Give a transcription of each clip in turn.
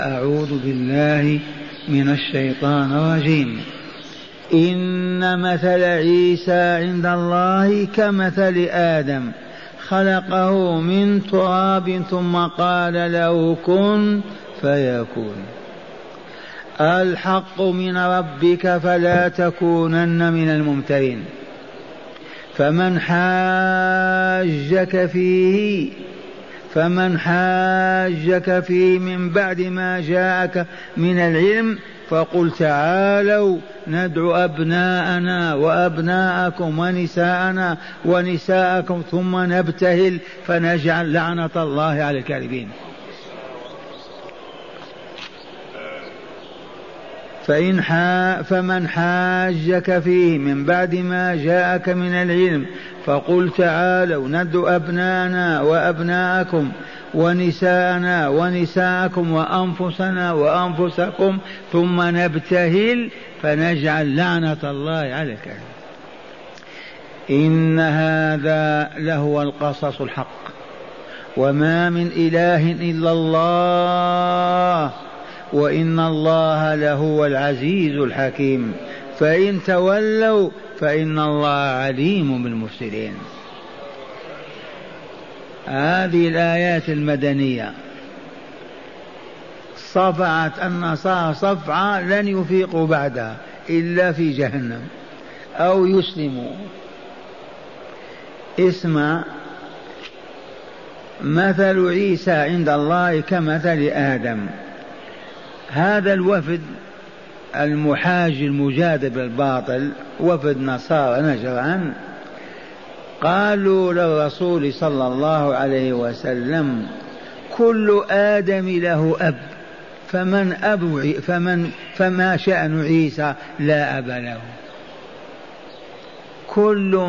أعوذ بالله من الشيطان الرجيم. إن مثل عيسى عند الله كمثل آدم خلقه من تراب ثم قال له كن فيكون. الحق من ربك فلا تكونن من الممترين. فمن حاجك فيه فمن حاجك فيه من بعد ما جاءك من العلم فقل تعالوا ندعو أبناءنا وأبناءكم ونساءنا ونساءكم ثم نبتهل فنجعل لعنة الله على الكاذبين. فإن حا فمن حاجك فيه من بعد ما جاءك من العلم فقل تعالوا ندعو أبناءنا وأبناءكم ونساءنا ونساءكم وأنفسنا وأنفسكم ثم نبتهل فنجعل لعنة الله على الكافرين إن هذا لهو القصص الحق. وما من إله إلا الله. وإن الله لهو العزيز الحكيم. فإن تولوا فإن الله عليم بالمفسدين. هذه الآيات المدنية. صفعت النصارى صفعة لن يفيقوا بعدها إلا في جهنم أو يسلموا. اسمع مثل عيسى عند الله كمثل آدم. هذا الوفد المحاج المجادل بالباطل وفد نصارى نجران قالوا للرسول صلى الله عليه وسلم كل آدم له أب فمن أب فمن فما شأن عيسى لا أب له. كل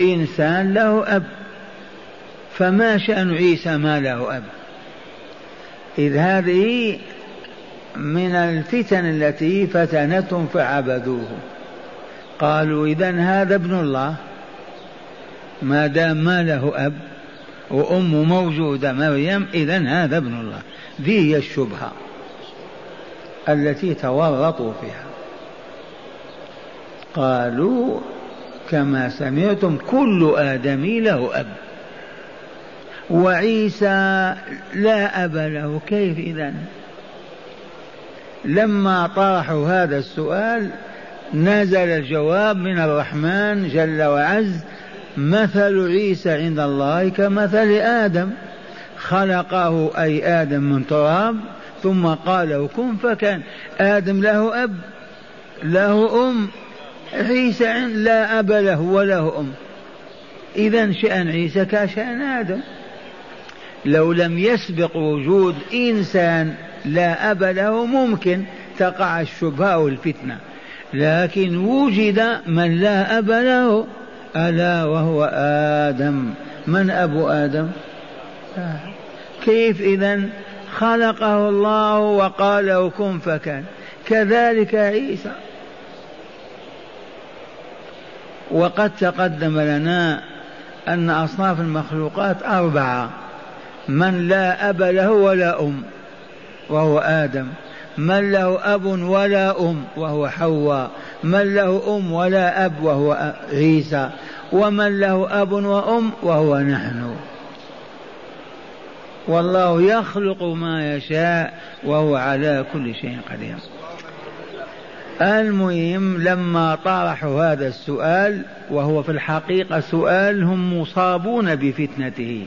إنسان له أب فما شأن عيسى ما له أب. إذ هذه من الفتن التي فتنتهم فعبدوه. قالوا إذا هذا ابن الله. ما دام ما له أب وأمه موجودة مريم إذا هذا ابن الله. ذي هي الشبهة التي تورطوا فيها. قالوا كما سمعتم كل آدمي له أب. وعيسى لا أب له كيف إذن؟ لما طرحوا هذا السؤال نزل الجواب من الرحمن جل وعز مثل عيسى عند الله كمثل آدم خلقه أي آدم من تراب ثم قال كن فكأن آدم له أب له أم عيسى لا أب له وله أم. إذا شأن عيسى كشأن آدم. لو لم يسبق وجود إنسان لا أب له ممكن تقع الشبهة والفتنة. لكن وجد من لا أب له ألا وهو آدم. من أبو آدم؟ كيف إذا خلقه الله وقال له كن فكان. كذلك عيسى. وقد تقدم لنا أن أصناف المخلوقات أربعة. من لا أب له ولا أم. وهو آدم. من له أب ولا أم وهو حواء. من له أم ولا أب وهو عيسى. ومن له أب وأم وهو نحن. والله يخلق ما يشاء وهو على كل شيء قدير. المهم لما طرحوا هذا السؤال وهو في الحقيقة سؤال هم مصابون بفتنته.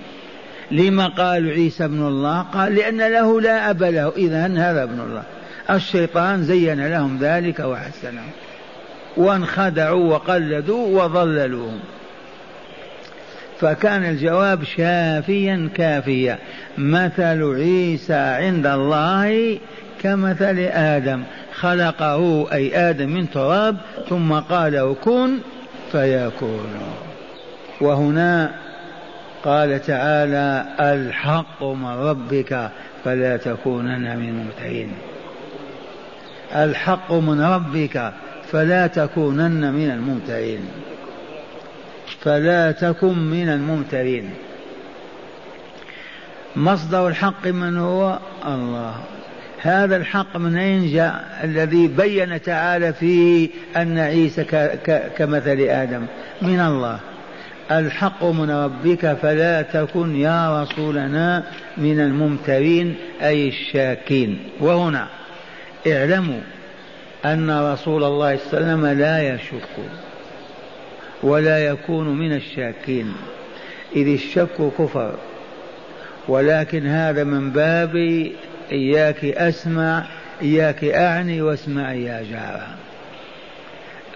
لما قالوا عيسى ابن الله؟ قال لأن له لا أب له. إذا هذا ابن الله. الشيطان زين لهم ذلك وحسنهم وانخدعوا وقلدوا وضللوهم فكان الجواب شافيا كافيا. مثل عيسى عند الله كمثل آدم. خلقه أي آدم من تراب ثم قال كن فيكون. وهنا قال تعالى الحق من ربك فلا تكونن من الممترين. الحق من ربك فلا تكونن من الممترين. فلا تكن من الممترين. مصدر الحق من هو؟ الله. هذا الحق من أين جاء؟ الذي بين تعالى فيه أن عيسى كمثل آدم. من الله. الحق من ربك فلا تكن يا رسولنا من الممترين أي الشاكين. وهنا اعلموا أن رسول الله صلى الله عليه وسلم لا يشك ولا يكون من الشاكين. إذ الشك كفر ولكن هذا من باب إياك أسمع إياك أعني واسمع يا جارة.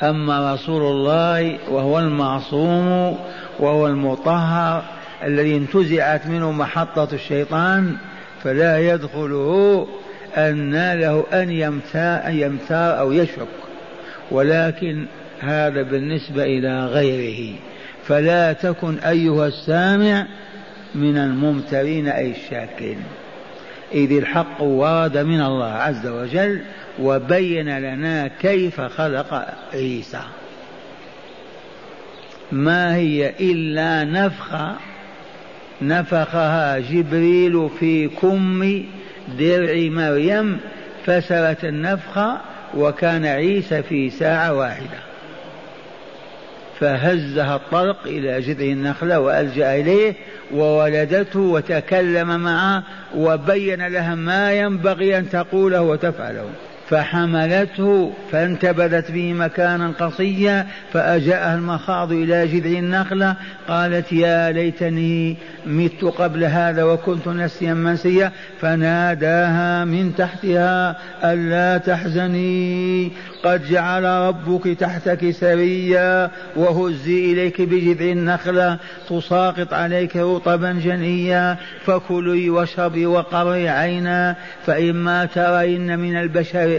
أما رسول الله وهو المعصوم وهو المطهر الذي انتزعت منه محطة الشيطان فلا يدخله أن له أن يمتار, أو يشك. ولكن هذا بالنسبة إلى غيره. فلا تكن أيها السامع من الممترين أي الشاكين إذ الحق ورد من الله عز وجل وبين لنا كيف خلق عيسى. ما هي إلا نفخة نفخها جبريل في كم درع مريم فسرت النفخة وكان عيسى في ساعة واحدة. فهزها الطرق إلى جذع النخلة وألجأ إليه وولدته وتكلم معه وبين لها ما ينبغي أن تقوله وتفعله. فحملته فانتبذت به مكانا قصيا فأجاءها المخاض إلى جذع النخلة. قالت يا ليتني مت قبل هذا وكنت نسيا منسيا فناداها من تحتها ألا تحزني قد جعل ربك تحتك سريا وهزي إليك بجذع النخلة تساقط عليك رطبا جنيا فكلي واشربي وقري عينا فإما ترين من البشر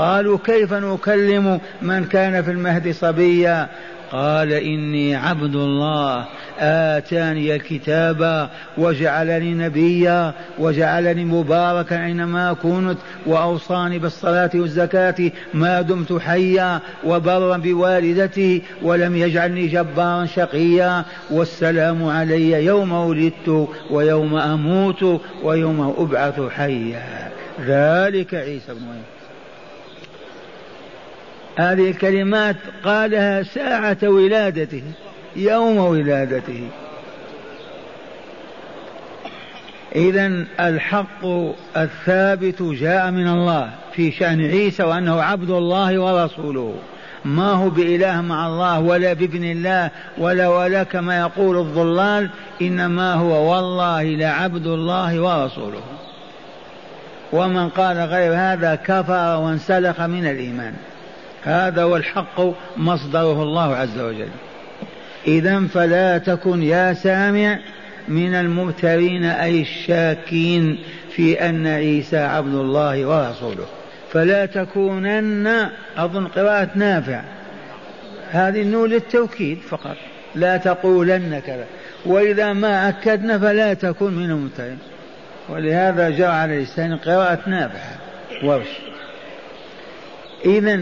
قالوا كيف نكلم من كان في المهد صبيا؟ قال إني عبد الله آتاني الكتاب وجعلني نبيا وجعلني مباركا أينما كنت وأوصاني بالصلاة والزكاة ما دمت حيا وبرا بوالدتي ولم يجعلني جبارا شقيا والسلام علي يوم ولدت ويوم أموت ويوم أبعث حيا. ذلك عيسى بن مريم. هذه الكلمات قالها ساعة ولادته يوم ولادته. إذا الحق الثابت جاء من الله في شأن عيسى وأنه عبد الله ورسوله. ما هو بإله مع الله ولا بابن الله ولا ولا كما يقول الضلال إنما هو والله لعبد الله ورسوله. ومن قال غير هذا كفر وانسلخ من الإيمان. هذا هو الحق مصدره الله عز وجل. إذا فلا تكن يا سامع من المبترين أي الشاكين في أن عيسى عبد الله ورسوله. فلا تكونن أظن قراءة نافع. هذه النون للتوكيد فقط. لا تقولن كذا. وإذا ما أكدنا فلا تكن من المبترين ولهذا جاء على لسان قراءة نافع ورش إذا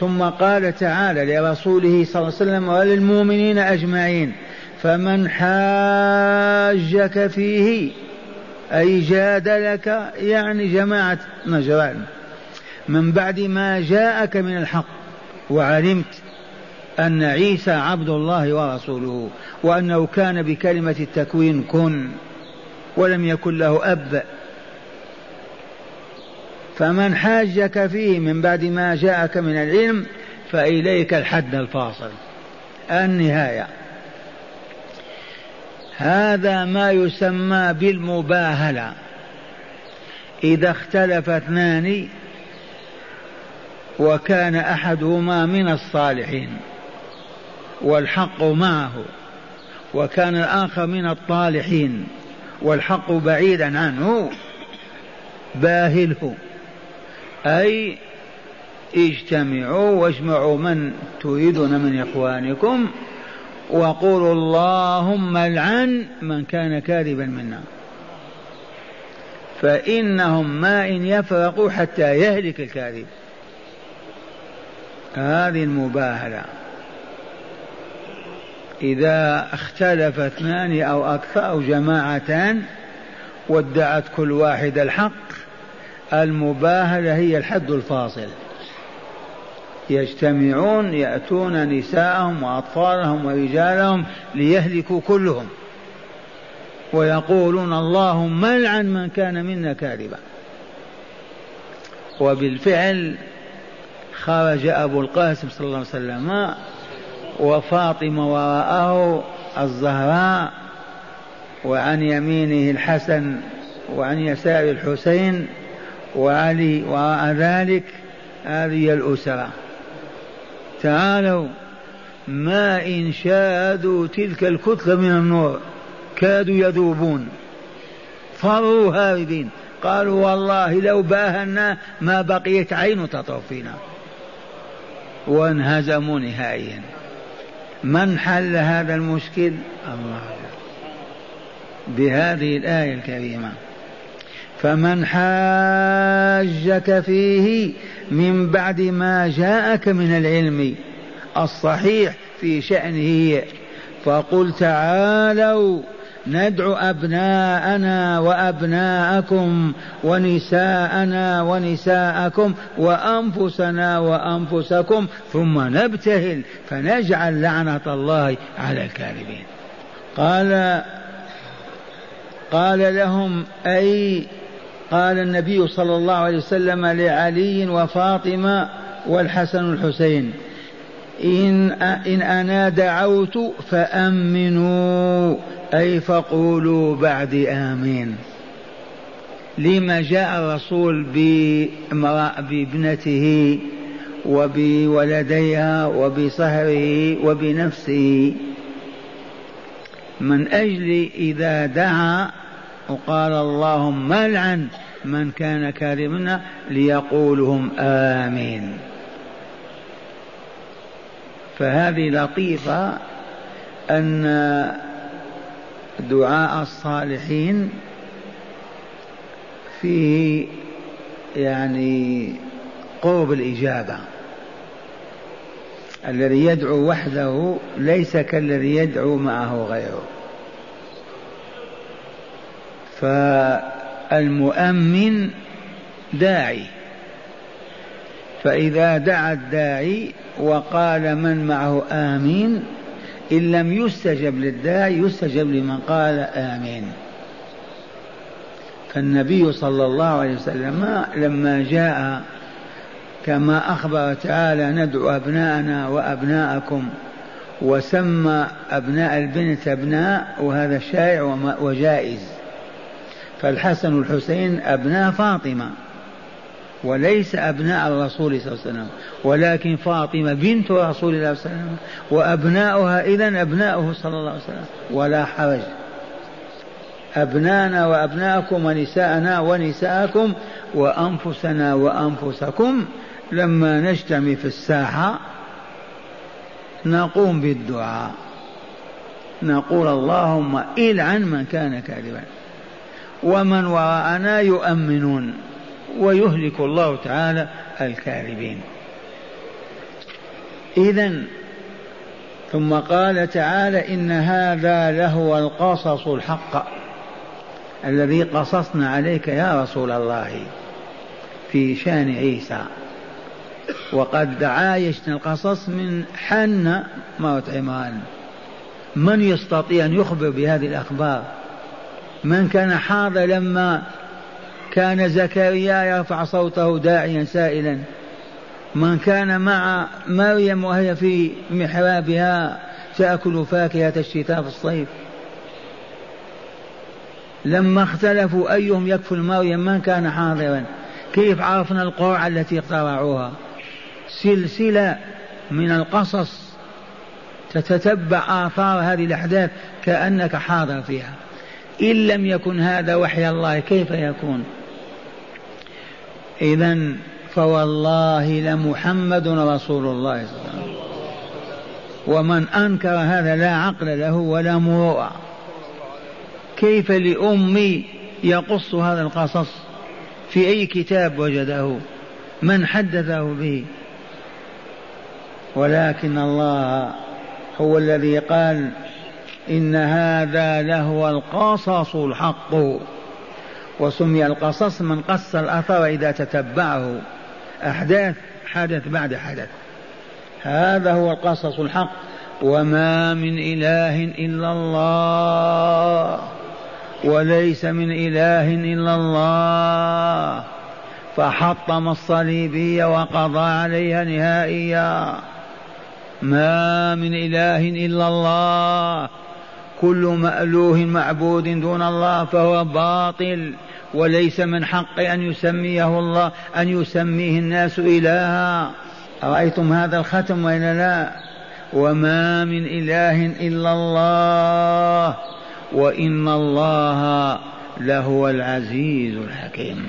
ثم قال تعالى لرسوله صلى الله عليه وسلم وللمؤمنين أجمعين فمن حاجك فيه أي جادلك يعني جماعة نجران من بعد ما جاءك من الحق وعلمت أن عيسى عبد الله ورسوله وأنه كان بكلمة التكوين كن ولم يكن له أب فمن حاجك فيه من بعد ما جاءك من العلم فإليك الحد الفاصل. النهاية. هذا ما يسمى بالمباهلة. إذا اختلف اثنان وكان أحدهما من الصالحين والحق معه وكان الآخر من الطالحين والحق بعيدا عنه باهله. أي اجتمعوا واجمعوا من تريدون من إخوانكم وقولوا اللهم العن من كان كاذبا منا. فإنهم ما إن يفرقوا حتى يهلك الكاذب. هذه المباهلة. إذا اختلف اثنان أو أكثر أو جماعتان وادعت كل واحد الحق المباهلة هي الحد الفاصل. يجتمعون يأتون نساءهم وأطفالهم ورجالهم ليهلكوا كلهم. ويقولون اللهم العن من كان منا كاذبا. وبالفعل خرج أبو القاسم صلى الله عليه وسلم وفاطمة وراءه الزهراء وعن يمينه الحسن وعن يسار الحسين وعلي وراء ذلك هذه الأسرة. تعالوا ما إن شاهدوا تلك الكتلة من النور كادوا يذوبون. فروا هاربين قالوا والله لو باهنا ما بقيت عين تطرف فينا. وانهزموا نهائيا. من حل هذا المشكل؟ الله. بهذه الآية الكريمة. فمن حاجك فيه من بعد ما جاءك من العلم الصحيح في شأنه فقل تعالوا ندعو أبناءنا وأبناءكم ونساءنا ونساءكم وأنفسنا وأنفسكم ثم نبتهل فنجعل لعنة الله على الكاذبين. قال قال لهم أي قال النبي صلى الله عليه وسلم لعلي وفاطمة والحسن والحسين إن, إن أنا دعوت فأمنوا أي فقولوا بعد آمين. لما جاء الرسول بابنته وبولديها وبصهره وبنفسه من أجل إذا دعا وقال اللهم العن من كان كاذبنا ليقولهم آمين. فهذه لطيفة أن دعاء الصالحين فيه يعني قرب الإجابة. الذي يدعو وحده ليس كالذي يدعو معه غيره. فالمؤمن داعي. فإذا دعا الداعي وقال من معه آمين إن لم يستجب للداعي يستجب لمن قال آمين. فالنبي صلى الله عليه وسلم لما جاء كما أخبر تعالى ندعو أبناءنا وأبناءكم وسمى أبناء البنت أبناء وهذا شائع وجائز. فالحسن والحسين أبناء فاطمة وليس أبناء الرسول صلى الله عليه وسلم ولكن فاطمة بنت رسول الله صلى الله عليه وسلم وأبناؤها إذا أبناؤه صلى الله عليه وسلم ولا حرج. أبنانا وأبناءكم ونساءنا ونساءكم وأنفسنا وأنفسكم لما نجتمع في الساحة نقوم بالدعاء. نقول اللهم إلعن من كان كاذبا. ومن وراءنا يؤمنون ويهلك الله تعالى الكاذبين. إذا ثم قال تعالى إن هذا لهو القصص الحق الذي قصصنا عليك يا رسول الله في شأن عيسى. وقد عايشنا القصص من حن موت عمران من يستطيع أن يخبر بهذه الأخبار؟ من كان حاضر لما كان زكريا يرفع صوته داعيا سائلا. من كان مع مريم وهي في محرابها تأكل فاكهة الشتاء في الصيف. لما اختلفوا أيهم يكفل مريم من كان حاضرا. كيف عرفنا القرعة التي اخترعوها؟ سلسلة من القصص تتتبع آثار هذه الأحداث كأنك حاضر فيها. إن لم يكن هذا وحي الله كيف يكون؟ إذا فوالله لمحمد رسول الله صلى الله عليه وسلم. ومن أنكر هذا لا عقل له ولا مروءة كيف لأمي يقص هذا القصص؟ في أي كتاب وجده؟ من حدثه به؟ ولكن الله هو الذي قال إن هذا لهو القصص الحق. وسمي القصص من قص الأثر إذا تتبعه. أحداث حدث بعد حدث. هذا هو القصص الحق. وما من إله إلا الله. وليس من إله إلا الله. فحطم الصليبية وقضى عليها نهائيا. ما من إله إلا الله. كل مألوه معبود دون الله فهو باطل وليس من حق أن يسميه الله أن يسميه الناس إلها. أرأيتم هذا الختم وإلا لا؟ وما من إله إلا الله وإن الله لهو العزيز الحكيم.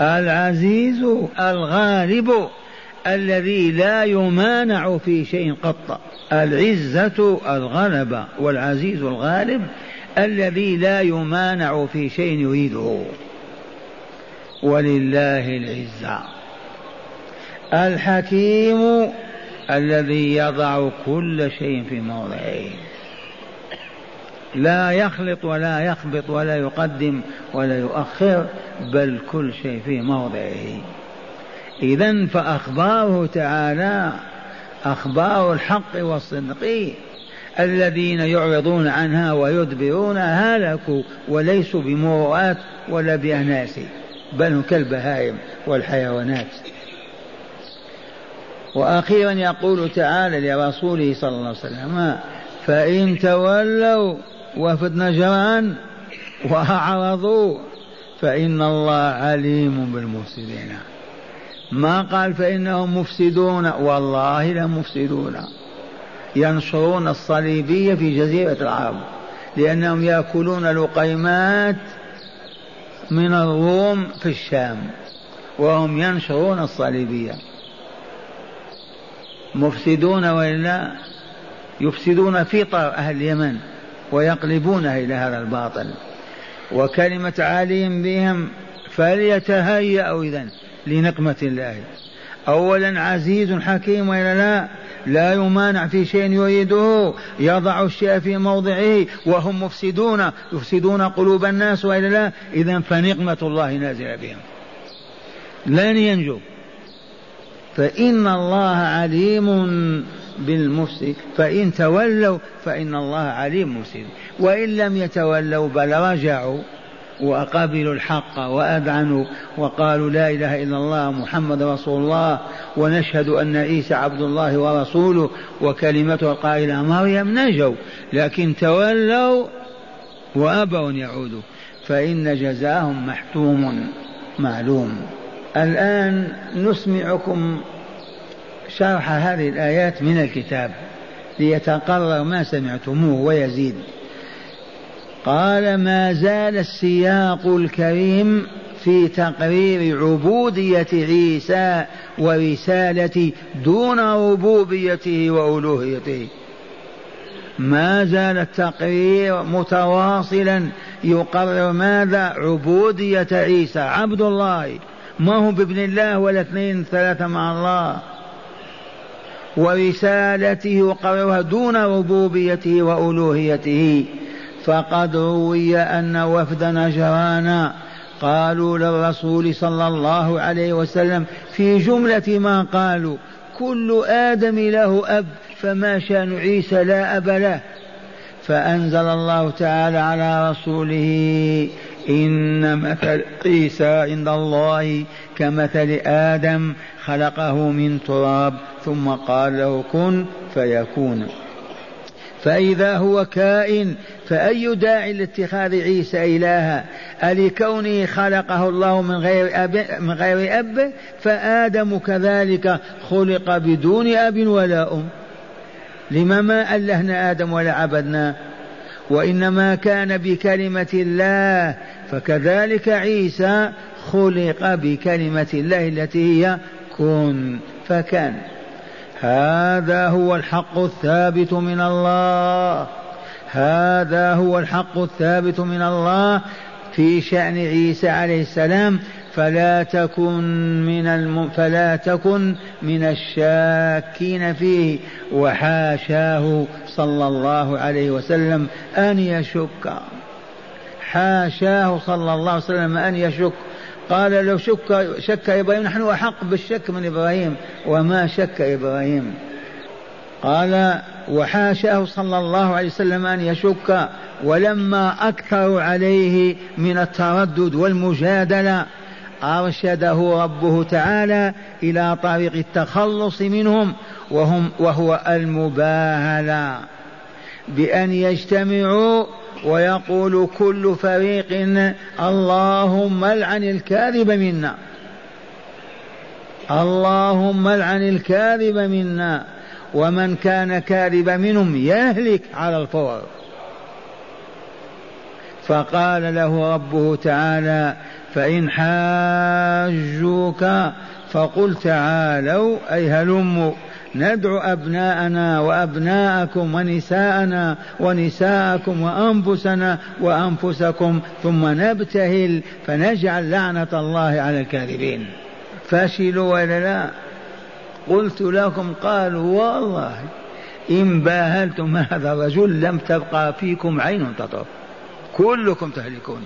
العزيز الغالب الذي لا يمانع في شيء قط. العزة الغلبة والعزيز الغالب الذي لا يمانع في شيء يريده. ولله العزة. الحكيم الذي يضع كل شيء في موضعه. لا يخلط ولا يخبط ولا يقدم ولا يؤخر بل كل شيء في موضعه. إذا فأخباره تعالى أخبار الحق والصدق. الذين يعرضون عنها ويدبرون هلكوا وليسوا بمروءات ولا بأناس بل كالبهائم والحيوانات. وأخيرا يقول تعالى لرسوله صلى الله عليه وسلم فإن تولوا وفد نجران وأعرضوا فإن الله عليم بالمفسدين. ما قال فإنهم مفسدون والله لهم مفسدون. ينشرون الصليبية في جزيرة العرب لأنهم يأكلون لقيمات من الروم في الشام وهم ينشرون الصليبية. مفسدون وإلا يفسدون فطر أهل اليمن ويقلبونها إلى هذا الباطل. وكلمة عليم بهم فليتهيأوا إذن. لنقمة الله. أولا عزيز حكيم وإلا لا لا يمانع في شيء يريده. يضع الشيء في موضعه وهم مفسدون. يفسدون قلوب الناس وإلا لا. إذا فنقمة الله نازلة بهم. لن ينجو. فإن الله عليم بالمفسد. فإن تولوا فإن الله عليم مفسد وإن لم يتولوا بل رجعوا. وقبلوا الحق وأذعنوا وقالوا لا إله إلا الله محمد رسول الله ونشهد أن عيسى عبد الله ورسوله وكلمته القائلة مريم نجوا لكن تولوا وأبوا أن يعودوا فإن جزاهم محتوم معلوم. الآن نسمعكم شرح هذه الآيات من الكتاب ليتقرر ما سمعتموه ويزيد. قال ما زال السياق الكريم في تقرير عبودية عيسى ورسالته دون ربوبيته وألوهيته. ما زال التقرير متواصلا يقرر ماذا عبودية عيسى عبد الله. ما هو بابن الله ولا اثنين ثلاثة مع الله؟ ورسالته يقررها دون ربوبيته وألوهيته. فقد روي أن وفد نجران قالوا للرسول صلى الله عليه وسلم في جملة ما قالوا كل آدم له أب فما شأن عيسى لا أب له. فأنزل الله تعالى على رسوله إن مثل عيسى عند الله كمثل آدم خلقه من تراب ثم قال له كن فيكون. فإذا هو كائن فأي داعي لاتخاذ عيسى إلها؟ ألكونه خلقه الله من غير أب من غير أب؟ فآدم كذلك خلق بدون أب ولا أم. لما ما ألهنا آدم ولا عبدناه وإنما كان بكلمة الله فكذلك عيسى خلق بكلمة الله التي هي كن فكان هذا هو الحق الثابت من الله. هذا هو الحق الثابت من الله في شأن عيسى عليه السلام. فلا تكن من الم... فلا تكن من الشاكين فيه. وحاشاه صلى الله عليه وسلم أن يشك. حاشاه صلى الله عليه وسلم أن يشك. قال لو شك شك إبراهيم نحن أحق بالشك من إبراهيم وما شك إبراهيم. قال وحاشاه صلى الله عليه وسلم أن يشك ولما أكثروا عليه من التردد والمجادلة أرشده ربه تعالى إلى طريق التخلص منهم وهم وهو المباهلة. بأن يجتمعوا ويقول كل فريق اللهم العن الكاذب منا. اللهم العن الكاذب منا. ومن كان كاذب منهم يهلك على الفور. فقال له ربه تعالى فإن حاجوك فقل تعالوا أي هلموا ندعو أبناءنا وأبناءكم ونساءنا ونساءكم وأنفسنا وأنفسكم ثم نبتهل فنجعل لعنة الله على الكاذبين. فشلوا ولا لا. قلت لكم قالوا والله إن باهلتم هذا الرجل لم تبقى فيكم عين تطرف كلكم تهلكون.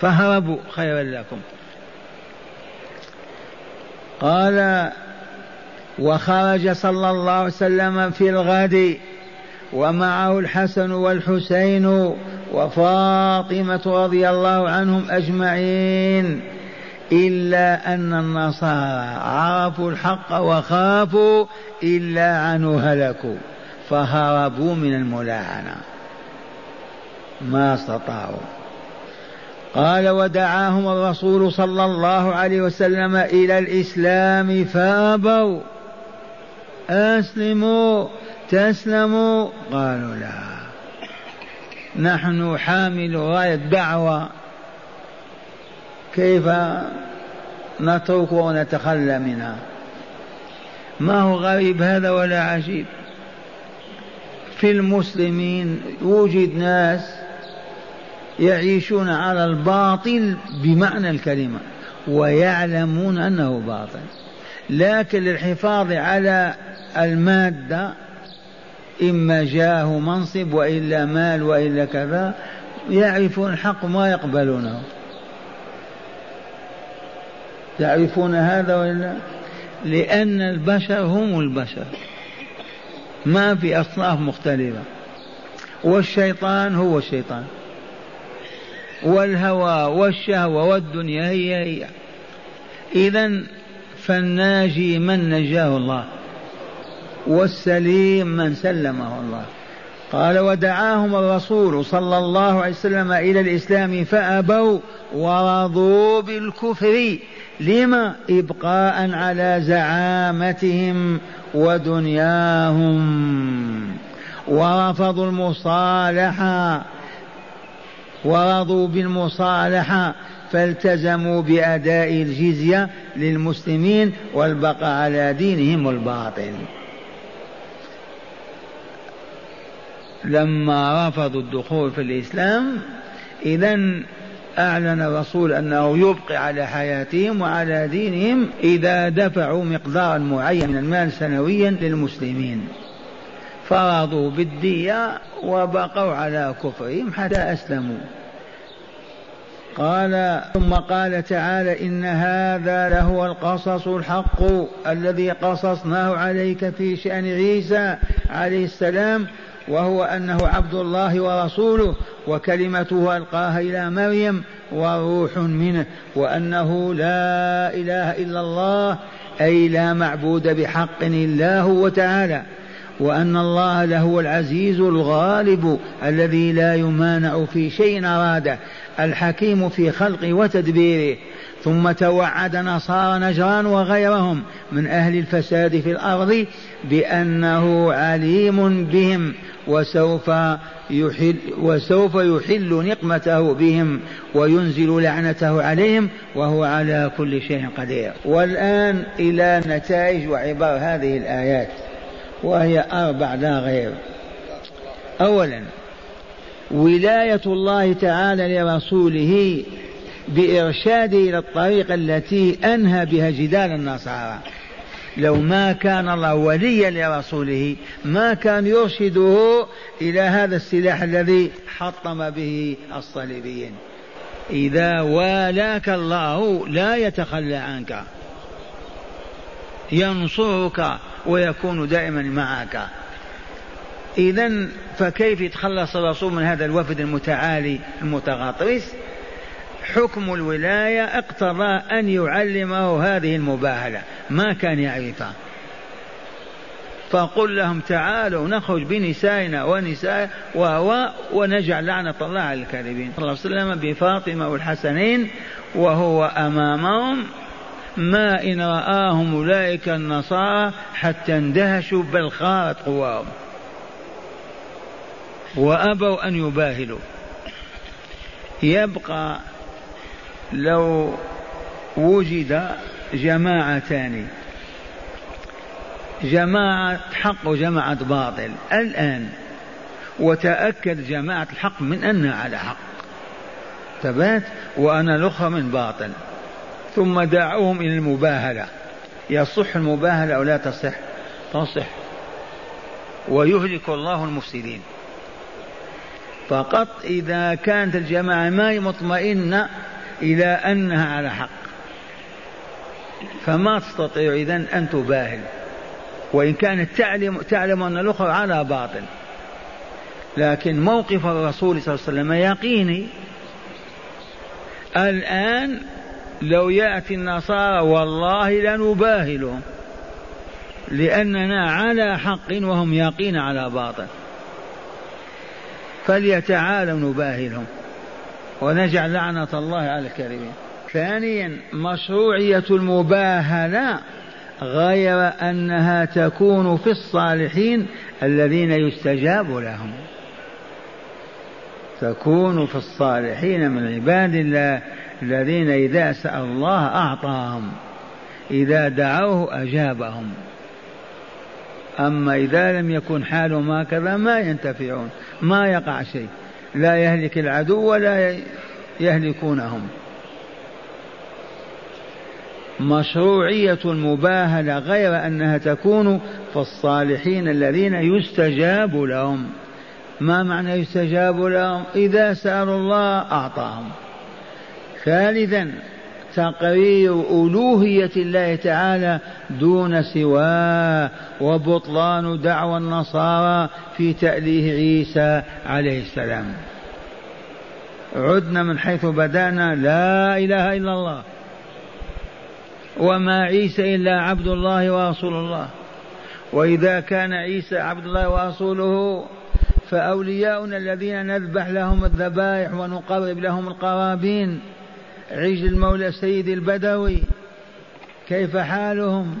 فهربوا خيرا لكم. قال وخرج صلى الله عليه وسلم في الغد ومعه الحسن والحسين وفاطمة رضي الله عنهم أجمعين إلا أن النصارى عرفوا الحق وخافوا إلا عنه هلكوا فهربوا من الملاعنة. ما استطاعوا. قال ودعاهم الرسول صلى الله عليه وسلم إلى الإسلام فأبوا. أسلموا تسلموا. قالوا لا. نحن حامل راية دعوة. كيف نترك ونتخلى منها؟ ما هو غريب هذا ولا عجيب. في المسلمين يوجد ناس يعيشون على الباطل بمعنى الكلمة ويعلمون أنه باطل. لكن للحفاظ على المادة إما جاه منصب وإلا مال وإلا كذا يعرفون الحق ما يقبلونه. تعرفون هذا ولا لأن البشر هم البشر. ما في أصناف مختلفة. والشيطان هو الشيطان. والهوى والشهوة والدنيا هي هي. إذا فالناجي من نجاه الله. والسليم من سلمه الله. قال ودعاهم الرسول صلى الله عليه وسلم إلى الإسلام فأبوا ورضوا بالكفر. لما؟ إبقاء على زعامتهم ودنياهم. ورفضوا المصالحة. ورضوا بالمصالحة. فالتزموا بأداء الجزية للمسلمين والبقاء على دينهم الباطل. لما رفضوا الدخول في الإسلام إذا أعلن الرسول أنه يبقي على حياتهم وعلى دينهم إذا دفعوا مقدارا معين من المال سنويا للمسلمين. فرضوا بالدية وبقوا على كفرهم حتى أسلموا. قال ثم قال تعالى إن هذا لهو القصص الحق الذي قصصناه عليك في شأن عيسى عليه السلام وهو أنه عبد الله ورسوله وكلمته ألقاها إلى مريم وروح منه وأنه لا إله إلا الله أي لا معبود بحق إلا هو تعالى وأن الله لهو العزيز الغالب الذي لا يمانع في شيء أراده الحكيم في خلقه وتدبيره ثم توعد نصارى نجران وغيرهم من أهل الفساد في الأرض بأنه عليم بهم وسوف يحل وسوف يحل نقمته بهم وينزل لعنته عليهم وهو على كل شيء قدير. والآن إلى نتائج وعبار هذه الآيات وهي أربع لا غير. أولا ولاية الله تعالى لرسوله بإرشاده إلى الطريق التي أنهى بها جدال النصارى. لو ما كان الله وليا لرسوله ما كان يرشده إلى هذا السلاح الذي حطم به الصليبيين. إذا والاك الله لا يتخلى عنك. ينصرك ويكون دائما معك. إذا فكيف يتخلص الرسول من هذا الوفد المتعالي المتغطرس حكم الولاية اقتضى أن يعلمه هذه المباهلة. ما كان يعرفها فقل لهم تعالوا نخرج بنسائنا ونساء وهو ونجعل لعنة الله على الكاذبين. صلى الله عليه وسلم بفاطمة والحسنين وهو أمامهم. ما إن رآهم أولئك النصارى حتى اندهشوا بل خارت قواهم. وأبوا أن يباهلوا. يبقى لو وجد جماعتان جماعة حق وجماعة باطل. الآن وتأكد جماعة الحق من أنها على حق. ثبات وأنا الأخرى من باطل. ثم دعوهم إلى المباهلة. يصح المباهلة أو لا تصح؟ تصح. ويهلك الله المفسدين. فقط إذا كانت الجماعة ما مطمئنة إلى أنها على حق. فما تستطيع إذن أن تباهل. وإن كانت تعلم تعلم أن الأخرى على باطل. لكن موقف الرسول صلى الله عليه وسلم يقيني. الآن لو يأتي النصارى والله لنباهلهم. لأننا على حق وهم يقين على باطل. فليتعالوا نباهلهم. ونجعل لعنة الله على الكاذبين. ثانيا مشروعية المباهلة غير أنها تكون في الصالحين الذين يستجاب لهم. تكون في الصالحين من عباد الله الذين إذا سأل الله أعطاهم إذا دعوه أجابهم. أما إذا لم يكن حالهم هكذا ما ينتفعون ما يقع شيء. لا يهلك العدو ولا يهلكونهم. مشروعية المباهلة غير أنها تكون في الصالحين الذين يستجاب لهم. ما معنى يستجاب لهم؟ إذا سألوا الله أعطاهم. ثالثا تقرير ألوهية الله تعالى دون سواه وبطلان دعوى النصارى في تأليه عيسى عليه السلام. عدنا من حيث بدأنا لا إله إلا الله. وما عيسى إلا عبد الله ورسول الله. وإذا كان عيسى عبد الله ورسوله فأولياؤنا الذين نذبح لهم الذبائح ونقرب لهم القرابين عجل المولى سيد البدوي. كيف حالهم؟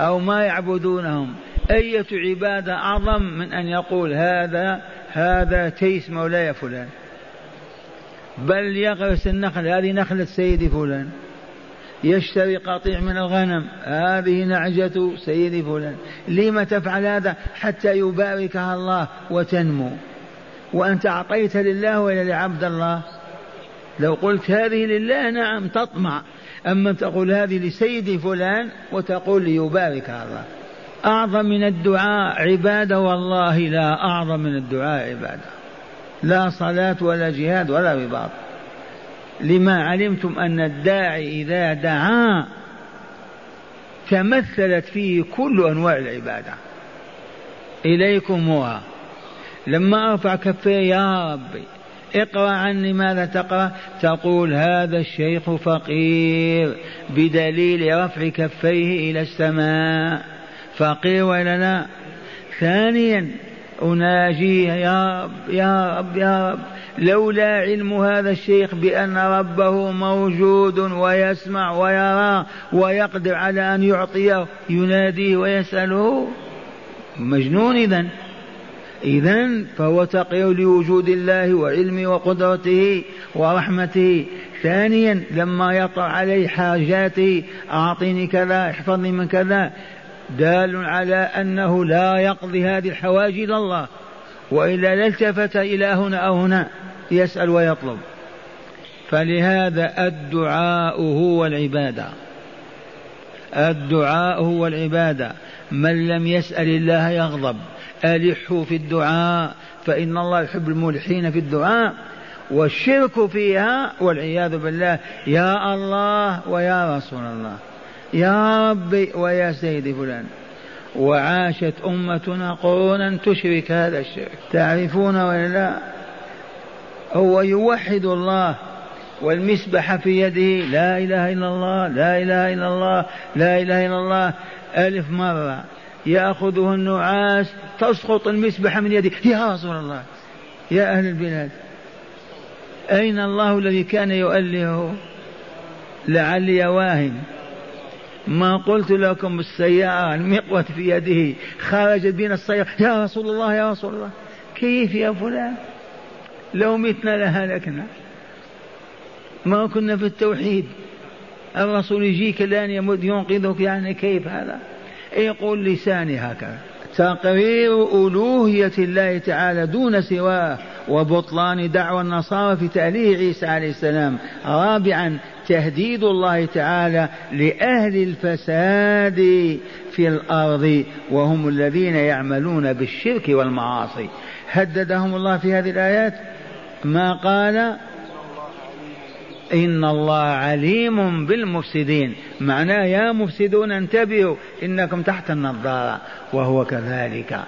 أو ما يعبدونهم؟ أية عبادة أعظم من أن يقول هذا هذا تيس مولاي فلان. بل يغرس النخل هذه نخلة سيدي فلان. يشتري قطيع من الغنم هذه نعجة سيدي فلان. لم تفعل هذا حتى يباركها الله وتنمو. وأنت أعطيت لله ولا لعبد الله؟ لو قلت هذه لله نعم تطمع. أما تقول هذه لسيدي فلان وتقول ليباركها الله. أعظم من الدعاء عبادة والله لا أعظم من الدعاء عبادة. لا صلاة ولا جهاد ولا رباط. لما علمتم أن الداعي إذا دعا تمثلت فيه كل أنواع العبادة. إليكم هو لما أرفع كفي يا ربي اقرأ عني ماذا تقرأ. تقول هذا الشيخ فقير بدليل رفع كفيه إلى السماء. فقير ولا لا؟ ثانيا أناجيه يا رب يا رب يا رب لولا علم هذا الشيخ بأن ربه موجود ويسمع ويرى ويقدر على أن يعطيه يناديه ويسأله. مجنون إذا إذا فهو تقي لوجود الله وعلمه وقدرته ورحمته. ثانيا لما يطرأ عليه حاجاته أعطني كذا احفظني من كذا. دال على أنه لا يقضي هذه الحوائج إلى الله. وإلا لالتفت إلى هنا أو هنا. يسأل ويطلب. فلهذا الدعاء هو العبادة. الدعاء هو العبادة. من لم يسأل الله يغضب. ألحوا في الدعاء فإن الله يحب الملحين في الدعاء والشرك فيها والعياذ بالله. يا الله ويا رسول الله يا ربي ويا سيدي فلان. وعاشت أمتنا قرونا تشرك هذا الشرك. تعرفون ولا لا؟ هو يوحد الله والمسبح في يده. لا إله إلا الله لا إله إلا الله لا إله إلا الله. ألف مرة. يأخذه النعاس تسقط المسبحة من يده يا رسول الله يا أهل البلاد أين الله الذي كان يؤلهه؟ لعلي واهم. ما قلت لكم السيارة المقوة في يده خرجت بين السيارة. يا رسول الله يا رسول الله. كيف يا فلان؟ لو متنا لهلكنا. ما كنا في التوحيد. الرسول يجيك الآن يمد ينقذك يعني كيف هذا؟ يقول لساني هكذا. تقرير ألوهية الله تعالى دون سواه وبطلان دعوى النصارى في تأليه عيسى عليه السلام رابعا تهديد الله تعالى لأهل الفساد في الأرض وهم الذين يعملون بالشرك والمعاصي. هددهم الله في هذه الآيات؟ ما قال؟ إن الله عليم بالمفسدين. معناه يا مفسدون انتبهوا إنكم تحت النظارة وهو كذلك.